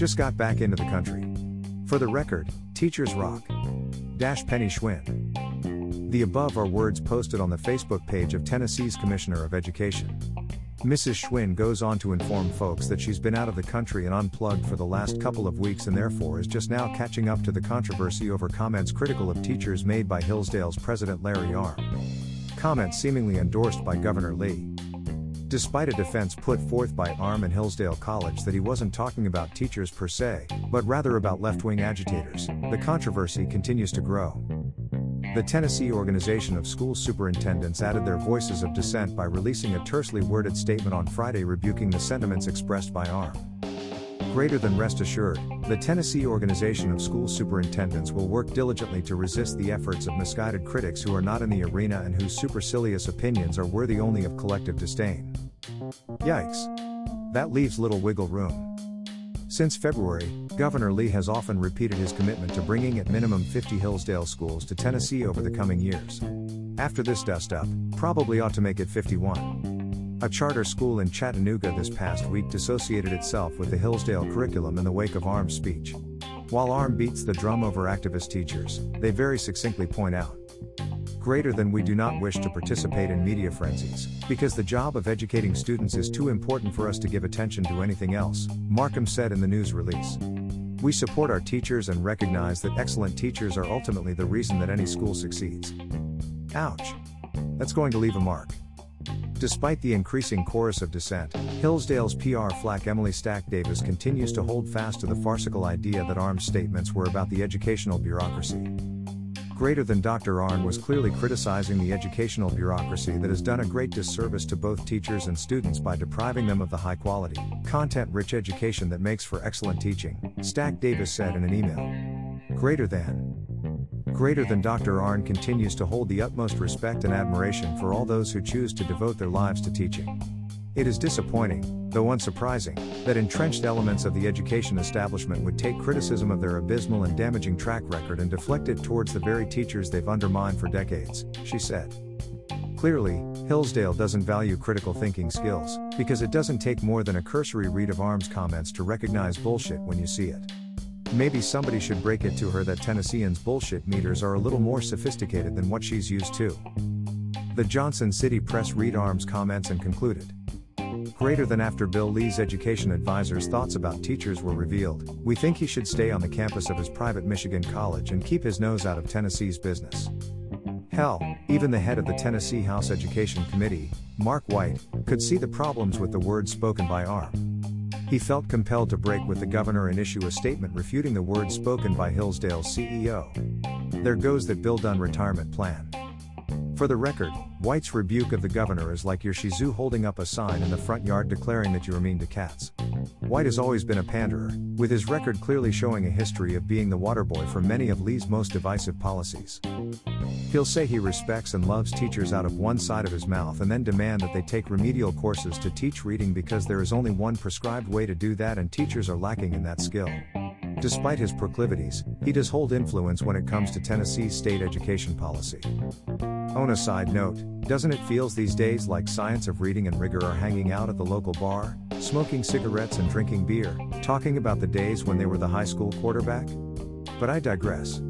Just got back into the country. For the record, teachers rock. Dash Penny Schwinn. The above are words posted on the Facebook page of Tennessee's Commissioner of Education. Mrs. Schwinn goes on to inform folks that she's been out of the country and unplugged for the last couple of weeks and therefore is just now catching up to the controversy over comments critical of teachers made by Hillsdale's President Larry Arnn. Comments seemingly endorsed by Governor Lee. Despite a defense put forth by Arnn and Hillsdale College that he wasn't talking about teachers per se, but rather about left wing agitators, the controversy continues to grow. The Tennessee Organization of School Superintendents added their voices of dissent by releasing a tersely worded statement on Friday rebuking the sentiments expressed by Arnn. Greater than rest assured, the Tennessee Organization of School Superintendents will work diligently to resist the efforts of misguided critics who are not in the arena and whose supercilious opinions are worthy only of collective disdain. Yikes. That leaves little wiggle room. Since February, Governor Lee has often repeated his commitment to bringing at minimum 50 Hillsdale schools to Tennessee over the coming years. After this dust up, probably ought to make it 51. A charter school in Chattanooga this past week dissociated itself with the Hillsdale curriculum in the wake of Arnn's speech. While Arnn beats the drum over activist teachers, they very succinctly point out greater than we do not wish to participate in media frenzies, because the job of educating students is too important for us to give attention to anything else, Markham said in the news release. We support our teachers and recognize that excellent teachers are ultimately the reason that any school succeeds. Ouch. That's going to leave a mark. Despite the increasing chorus of dissent, Hillsdale's PR flack Emily Stack Davis continues to hold fast to the farcical idea that Arnn's statements were about the educational bureaucracy greater than Dr. Arnn was clearly criticizing the educational bureaucracy that has done a great disservice to both teachers and students by depriving them of the high quality, content rich education that makes for excellent teaching, Stack Davis said in an email. Greater than. Greater than Dr. Arnn continues to hold the utmost respect and admiration for all those who choose to devote their lives to teaching. It is disappointing, though unsurprising, that entrenched elements of the education establishment would take criticism of their abysmal and damaging track record and deflect it towards the very teachers they've undermined for decades, she said. Clearly, Hillsdale doesn't value critical thinking skills, because it doesn't take more than a cursory read of Arnn's comments to recognize bullshit when you see it. Maybe somebody should break it to her that Tennesseans' bullshit meters are a little more sophisticated than what she's used to. The Johnson City Press read Arnn's comments and concluded greater than after Bill Lee's education advisor's thoughts about teachers were revealed, we think he should stay on the campus of his private Michigan college and keep his nose out of Tennessee's business. Hell, even the head of the Tennessee House Education Committee, Mark White, could see the problems with the words spoken by Arnn. He felt compelled to break with the governor and issue a statement refuting the words spoken by Hillsdale's CEO. There goes that Bill Dunn retirement plan. For the record, White's rebuke of the governor is like your Shih Tzu holding up a sign in the front yard declaring that you are mean to cats. White has always been a panderer, with his record clearly showing a history of being the waterboy for many of Lee's most divisive policies. He'll say he respects and loves teachers out of one side of his mouth and then demand that they take remedial courses to teach reading because there is only one prescribed way to do that and teachers are lacking in that skill. Despite his proclivities, he does hold influence when it comes to Tennessee's state education policy. On a side note, doesn't it feels these days like science of reading and rigor are hanging out at the local bar, smoking cigarettes and drinking beer, talking about the days when they were the high school quarterback? But I digress.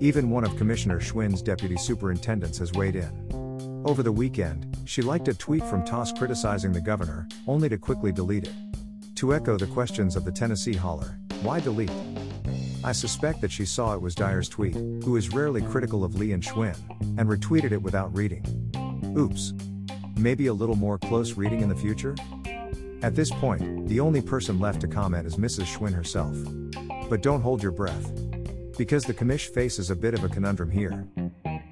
Even one of Commissioner Schwinn's deputy superintendents has weighed in. Over the weekend, she liked a tweet from Toss criticizing the governor, only to quickly delete it. To echo the questions of the Tennessee holler, why delete? I suspect that she saw it was Dyer's tweet, who is rarely critical of Lee and Schwinn, and retweeted it without reading. Oops. Maybe a little more close reading in the future? At this point, the only person left to comment is Mrs. Schwinn herself. But don't hold your breath. Because the commish faces a bit of a conundrum here.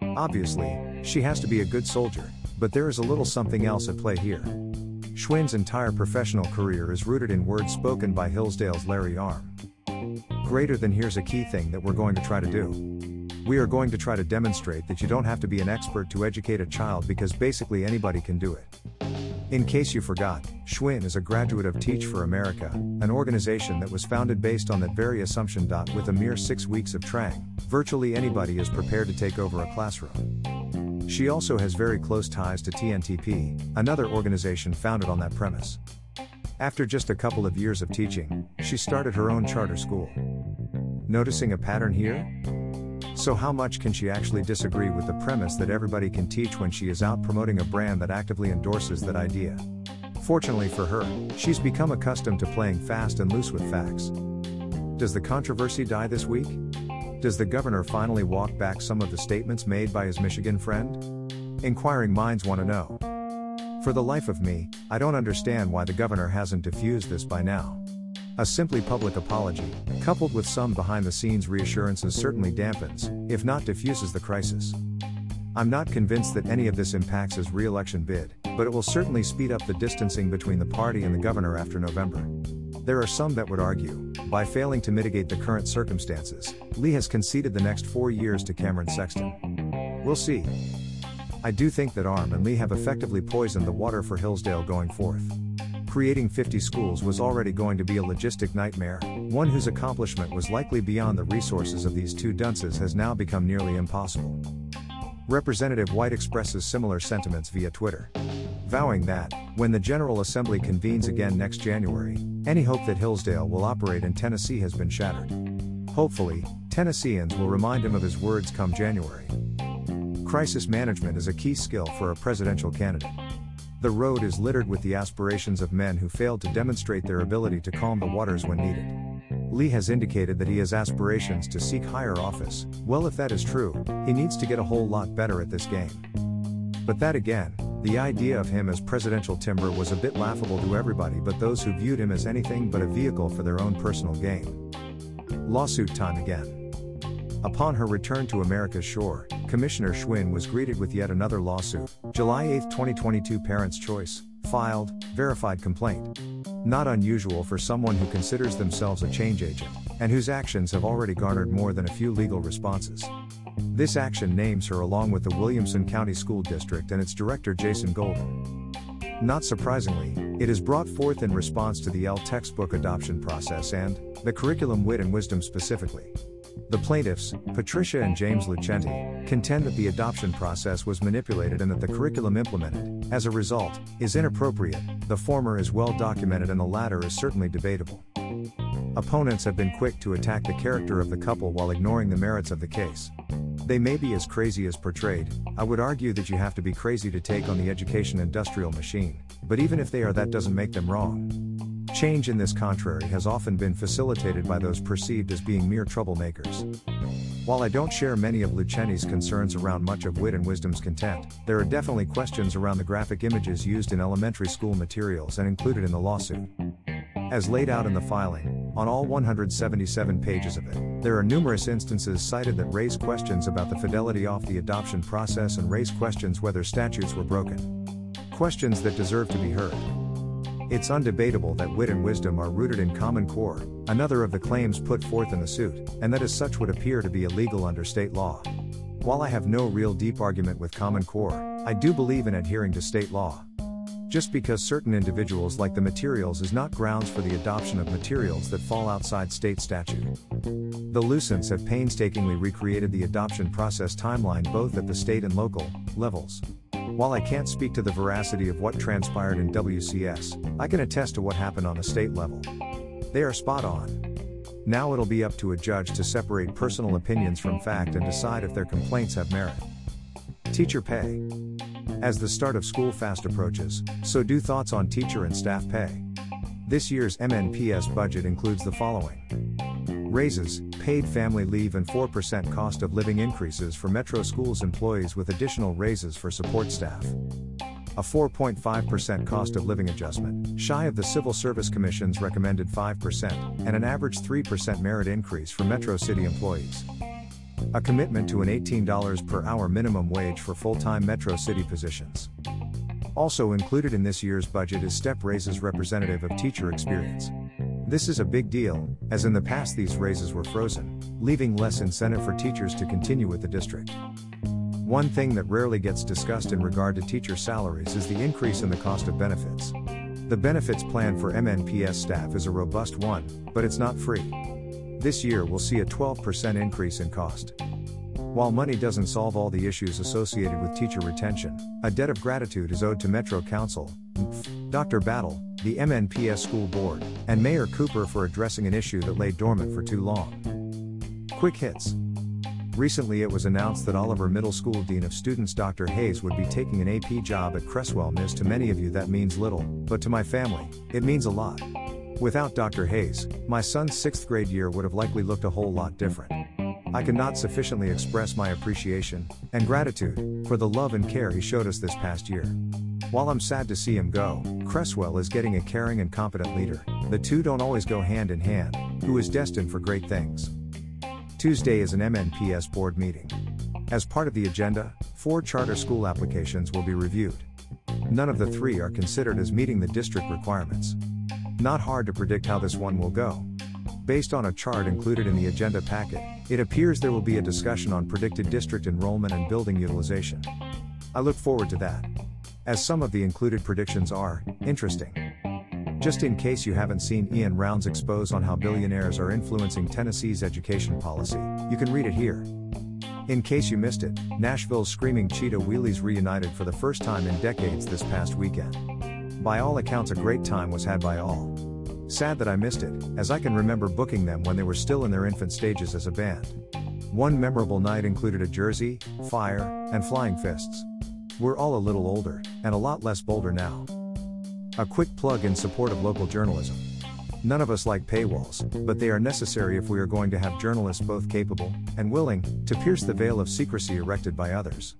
Obviously, she has to be a good soldier, but there is a little something else at play here. Schwinn's entire professional career is rooted in words spoken by Hillsdale's Larry Arnn. Greater than here's a key thing that we're going to try to do. We are going to try to demonstrate that you don't have to be an expert to educate a child because basically anybody can do it. In case you forgot, Schwinn is a graduate of Teach for America, an organization that was founded based on that very assumption. With a mere six weeks of training, virtually anybody is prepared to take over a classroom. She also has very close ties to TNTP, another organization founded on that premise. After just a couple of years of teaching, she started her own charter school. Noticing a pattern here? So, how much can she actually disagree with the premise that everybody can teach when she is out promoting a brand that actively endorses that idea? Fortunately for her, she's become accustomed to playing fast and loose with facts. Does the controversy die this week? Does the governor finally walk back some of the statements made by his Michigan friend? Inquiring minds want to know. For the life of me, I don't understand why the governor hasn't diffused this by now. A simply public apology, coupled with some behind the scenes reassurances, certainly dampens, if not diffuses the crisis. I'm not convinced that any of this impacts his re election bid, but it will certainly speed up the distancing between the party and the governor after November. There are some that would argue, by failing to mitigate the current circumstances, Lee has conceded the next four years to Cameron Sexton. We'll see. I do think that Arnn and Lee have effectively poisoned the water for Hillsdale going forth. Creating 50 schools was already going to be a logistic nightmare, one whose accomplishment was likely beyond the resources of these two dunces has now become nearly impossible. Representative White expresses similar sentiments via Twitter. Vowing that, when the General Assembly convenes again next January, any hope that Hillsdale will operate in Tennessee has been shattered. Hopefully, Tennesseans will remind him of his words come January. Crisis management is a key skill for a presidential candidate. The road is littered with the aspirations of men who failed to demonstrate their ability to calm the waters when needed. Lee has indicated that he has aspirations to seek higher office. Well, if that is true, he needs to get a whole lot better at this game. But that again, the idea of him as presidential timber was a bit laughable to everybody but those who viewed him as anything but a vehicle for their own personal gain. Lawsuit time again. Upon her return to America's shore, Commissioner Schwinn was greeted with yet another lawsuit. July 8, 2022 Parents' Choice, filed, verified complaint. Not unusual for someone who considers themselves a change agent, and whose actions have already garnered more than a few legal responses. This action names her along with the Williamson County School District and its director Jason Golden. Not surprisingly, it is brought forth in response to the L textbook adoption process and the curriculum Wit and Wisdom specifically. The plaintiffs, Patricia and James Lucenti, contend that the adoption process was manipulated and that the curriculum implemented, as a result, is inappropriate. The former is well documented and the latter is certainly debatable. Opponents have been quick to attack the character of the couple while ignoring the merits of the case. They may be as crazy as portrayed, I would argue that you have to be crazy to take on the education industrial machine, but even if they are, that doesn't make them wrong. Change in this contrary has often been facilitated by those perceived as being mere troublemakers. While I don't share many of Lucenti's concerns around much of Wit and Wisdom's content, there are definitely questions around the graphic images used in elementary school materials and included in the lawsuit. As laid out in the filing, on all 177 pages of it, there are numerous instances cited that raise questions about the fidelity of the adoption process and raise questions whether statutes were broken. Questions that deserve to be heard. It's undebatable that wit and wisdom are rooted in common core, another of the claims put forth in the suit, and that as such would appear to be illegal under state law. While I have no real deep argument with common core, I do believe in adhering to state law. Just because certain individuals like the materials is not grounds for the adoption of materials that fall outside state statute. The Lucents have painstakingly recreated the adoption process timeline both at the state and local levels. While I can't speak to the veracity of what transpired in WCS, I can attest to what happened on the state level. They are spot on. Now it'll be up to a judge to separate personal opinions from fact and decide if their complaints have merit. Teacher pay. As the start of school fast approaches, so do thoughts on teacher and staff pay. This year's MNPS budget includes the following Raises, paid family leave, and 4% cost of living increases for Metro Schools employees with additional raises for support staff. A 4.5% cost of living adjustment, shy of the Civil Service Commission's recommended 5%, and an average 3% merit increase for Metro City employees. A commitment to an $18 per hour minimum wage for full time Metro City positions. Also included in this year's budget is step raises representative of teacher experience. This is a big deal, as in the past these raises were frozen, leaving less incentive for teachers to continue with the district. One thing that rarely gets discussed in regard to teacher salaries is the increase in the cost of benefits. The benefits plan for MNPS staff is a robust one, but it's not free. This year we'll see a 12% increase in cost. While money doesn't solve all the issues associated with teacher retention, a debt of gratitude is owed to Metro Council, Dr. Battle, the MNPS School Board, and Mayor Cooper for addressing an issue that lay dormant for too long. Quick hits. Recently, it was announced that Oliver Middle School Dean of Students Dr. Hayes would be taking an AP job at Creswell Miss. To many of you, that means little, but to my family, it means a lot. Without Dr. Hayes, my son's sixth grade year would have likely looked a whole lot different. I cannot sufficiently express my appreciation and gratitude for the love and care he showed us this past year. While I'm sad to see him go, Creswell is getting a caring and competent leader. The two don't always go hand in hand, who is destined for great things. Tuesday is an MNPS board meeting. As part of the agenda, four charter school applications will be reviewed. None of the three are considered as meeting the district requirements. Not hard to predict how this one will go. Based on a chart included in the agenda packet, it appears there will be a discussion on predicted district enrollment and building utilization. I look forward to that. As some of the included predictions are interesting. Just in case you haven't seen Ian Round's expose on how billionaires are influencing Tennessee's education policy, you can read it here. In case you missed it, Nashville's Screaming Cheetah Wheelies reunited for the first time in decades this past weekend. By all accounts, a great time was had by all. Sad that I missed it, as I can remember booking them when they were still in their infant stages as a band. One memorable night included a jersey, fire, and flying fists. We're all a little older, and a lot less bolder now. A quick plug in support of local journalism. None of us like paywalls, but they are necessary if we are going to have journalists both capable and willing to pierce the veil of secrecy erected by others.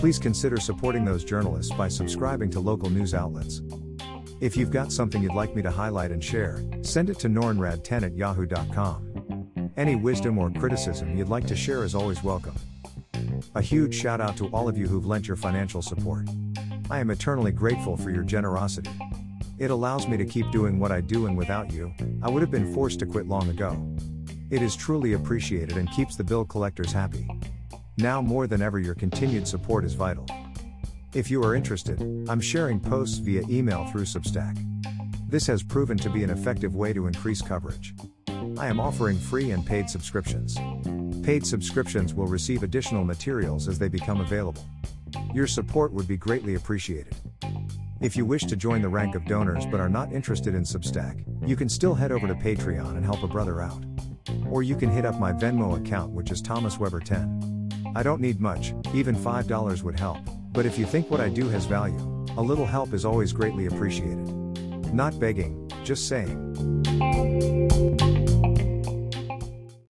Please consider supporting those journalists by subscribing to local news outlets. If you've got something you'd like me to highlight and share, send it to nornrad10 at yahoo.com. Any wisdom or criticism you'd like to share is always welcome. A huge shout out to all of you who've lent your financial support. I am eternally grateful for your generosity. It allows me to keep doing what I do, and without you, I would have been forced to quit long ago. It is truly appreciated and keeps the bill collectors happy. Now more than ever, your continued support is vital. If you are interested, I'm sharing posts via email through Substack. This has proven to be an effective way to increase coverage. I am offering free and paid subscriptions. Paid subscriptions will receive additional materials as they become available. Your support would be greatly appreciated. If you wish to join the rank of donors but are not interested in Substack, you can still head over to Patreon and help a brother out. Or you can hit up my Venmo account, which is Thomas Weber 10. I don't need much, even $5 would help. But if you think what I do has value, a little help is always greatly appreciated. Not begging, just saying.